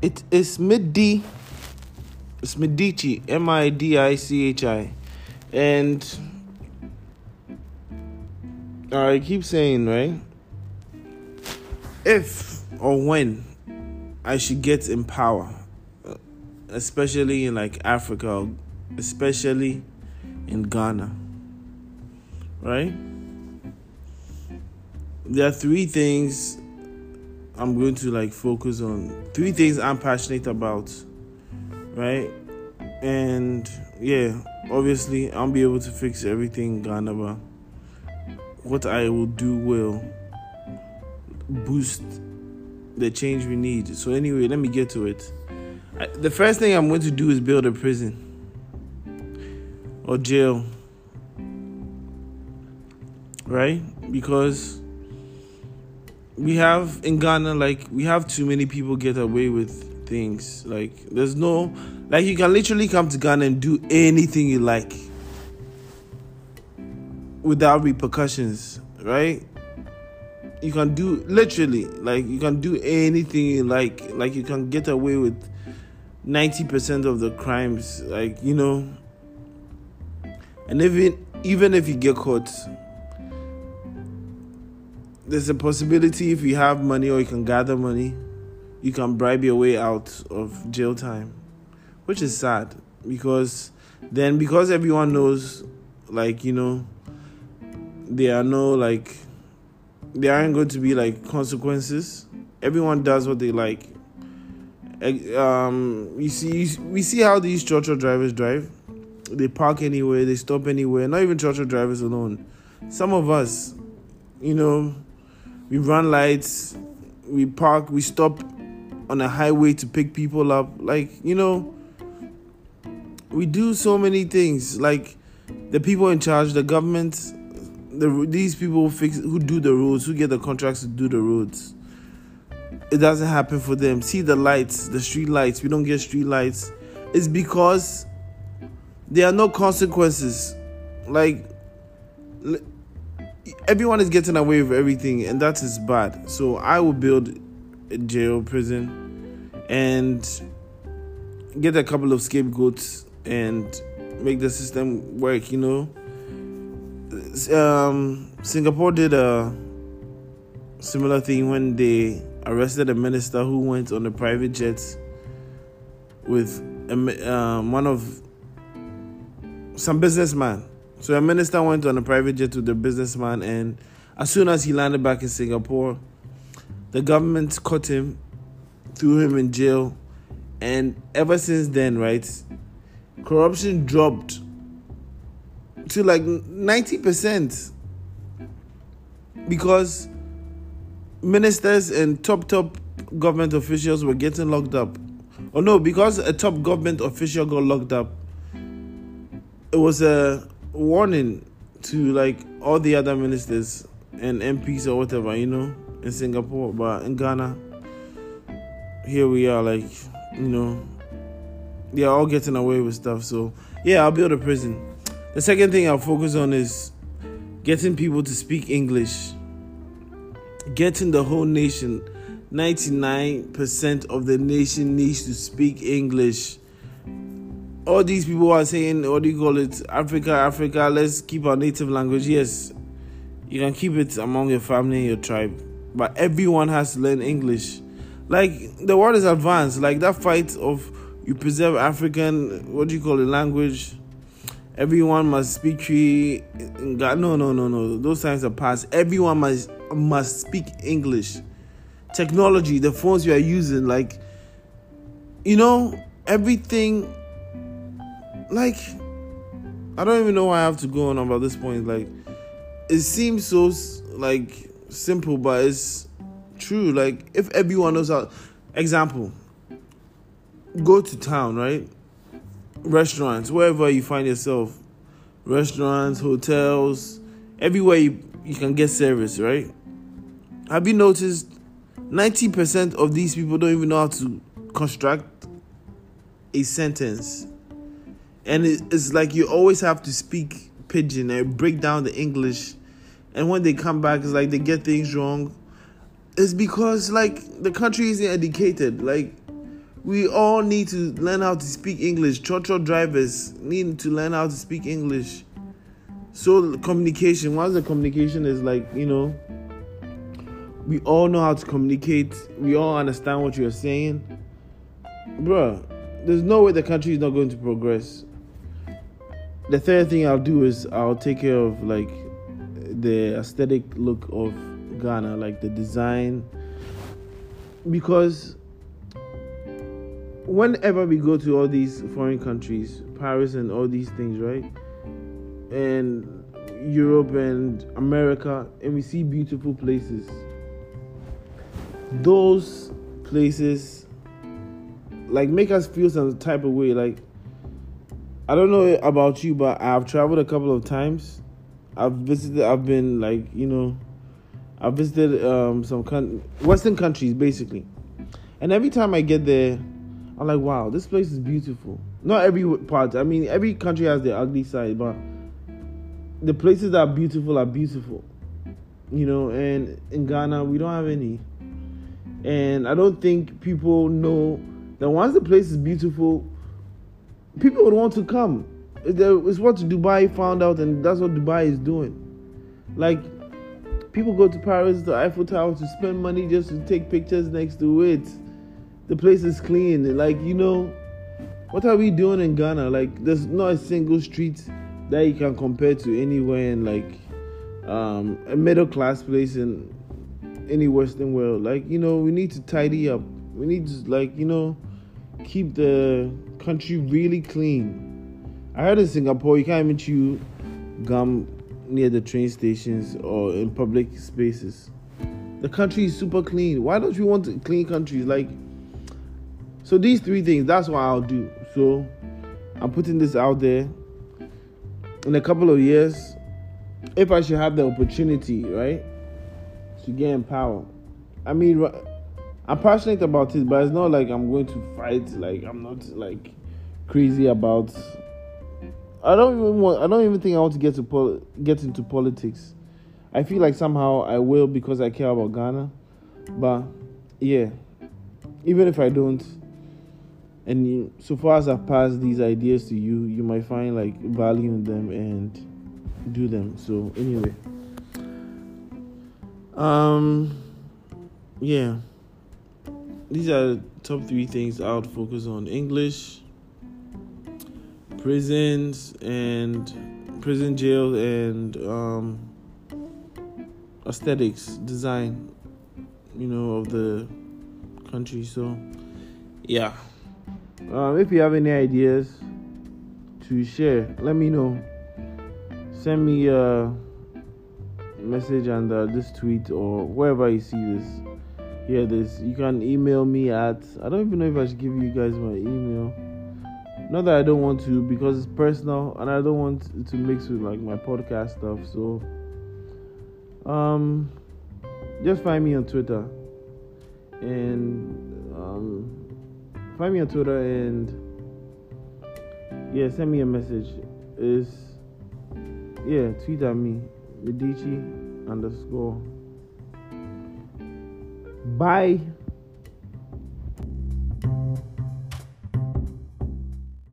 It is Midi. It's Midichi, M I D I C H I, and I keep saying right. If or when I should get in power, especially in like Africa, especially in Ghana, right? There are three things I'm going to like focus on. Three things I'm passionate about right? And yeah, obviously I'll be able to fix everything in Ghana, but what I will do will boost the change we need. So anyway, let me get to it. I, the first thing I'm going to do is build a prison or jail, right? Because we have in Ghana, like we have too many people get away with things. Like there's no like you can literally come to Ghana and do anything you like without repercussions, right? You can do literally like you can do anything you like. Like you can get away with 90% of the crimes, like, you know. And even even if you get caught, there's a possibility if you have money or you can gather money you can bribe your way out of jail time, which is sad because then because everyone knows, like you know, there are no like there aren't going to be like consequences. Everyone does what they like. Um, you see, we see how these church drivers drive. They park anywhere, they stop anywhere. Not even church drivers alone. Some of us, you know, we run lights, we park, we stop on a highway to pick people up. Like, you know, we do so many things. Like the people in charge, the government, the these people who fix who do the roads, who get the contracts to do the roads. It doesn't happen for them. See the lights, the street lights. We don't get street lights. It's because there are no consequences. Like everyone is getting away with everything, and that is bad. So I will build a jail, prison, and get a couple of scapegoats and make the system work. You know, um, Singapore did a similar thing when they arrested a minister who went on a private jet with a, um, one of some businessman. So a minister went on a private jet with a businessman, and as soon as he landed back in Singapore, the government caught him, threw him in jail, and ever since then, right, corruption dropped to like 90% because ministers and top top government officials were getting locked up. Oh no, because a top government official got locked up, it was a warning to like all the other ministers and MPs or whatever, you know in Singapore, but in Ghana, here we are, like, you know, they're all getting away with stuff. So, yeah, I'll build a prison. The second thing I'll focus on is getting people to speak English, getting the whole nation. 99% of the nation needs to speak English. All these people are saying, what do you call it? Africa, Africa, let's keep our native language. Yes, you can keep it among your family and your tribe but everyone has to learn English. Like the world is advanced. Like that fight of you preserve African, what do you call it, language. Everyone must speak Twi. No, no, no, no. Those times are past. Everyone must must speak English. Technology, the phones you are using, like you know, everything. Like I don't even know why I have to go on about this point. Like it seems so like simple, but it's true. Like if everyone knows how, example, go to town, right? Restaurants, wherever you find yourself, restaurants, hotels, everywhere you, you can get service, right? Have you noticed 90% of these people don't even know how to construct a sentence? And it's like you always have to speak pidgin and break down the English and when they come back, it's like they get things wrong. It's because like the country isn't educated. Like we all need to learn how to speak English. Trotro drivers need to learn how to speak English. So communication, once the communication is like, you know, we all know how to communicate. We all understand what you're saying. Bruh, there's no way the country is not going to progress. The third thing I'll do is I'll take care of like the aesthetic look of Ghana, like the design. Because whenever we go to all these foreign countries, Paris and all these things, right? And Europe and America, and we see beautiful places. Those places like make us feel some type of way. Like I don't know about you, but I've traveled a couple of times. I've visited. I've been like you know, I've visited um, some con- Western countries basically, and every time I get there, I'm like, wow, this place is beautiful. Not every part. I mean, every country has their ugly side, but the places that are beautiful are beautiful. You know, and in Ghana we don't have any, and I don't think people know that once the place is beautiful, people would want to come. It's what Dubai found out, and that's what Dubai is doing. Like, people go to Paris, the Eiffel Tower, to spend money just to take pictures next to it. The place is clean. Like, you know, what are we doing in Ghana? Like, there's not a single street that you can compare to anywhere in like um, a middle class place in any Western world. Like, you know, we need to tidy up. We need to, like, you know, keep the country really clean. I heard in Singapore you can't even chew gum near the train stations or in public spaces. The country is super clean. Why don't you want clean countries? Like, so these three things, that's what I'll do. So I'm putting this out there. In a couple of years, if I should have the opportunity, right, to get in power. I mean, I'm passionate about it, but it's not like I'm going to fight. Like I'm not like crazy about. I don't even want. I don't even think I want to get to pol- get into politics. I feel like somehow I will because I care about Ghana, but yeah, even if I don't, and you, so far as I pass these ideas to you, you might find like value in them and do them. So anyway, um, yeah these are the top three things I would focus on English, prisons, and prison jail, and um, aesthetics, design, you know, of the country. So, yeah. Um, if you have any ideas to share, let me know. Send me a message under this tweet or wherever you see this hear this, you can email me at I don't even know if I should give you guys my email. Not that I don't want to because it's personal and I don't want to mix with like my podcast stuff. So um just find me on Twitter and um find me on Twitter and yeah, send me a message. Is yeah, tweet at me, Midichi underscore Bye.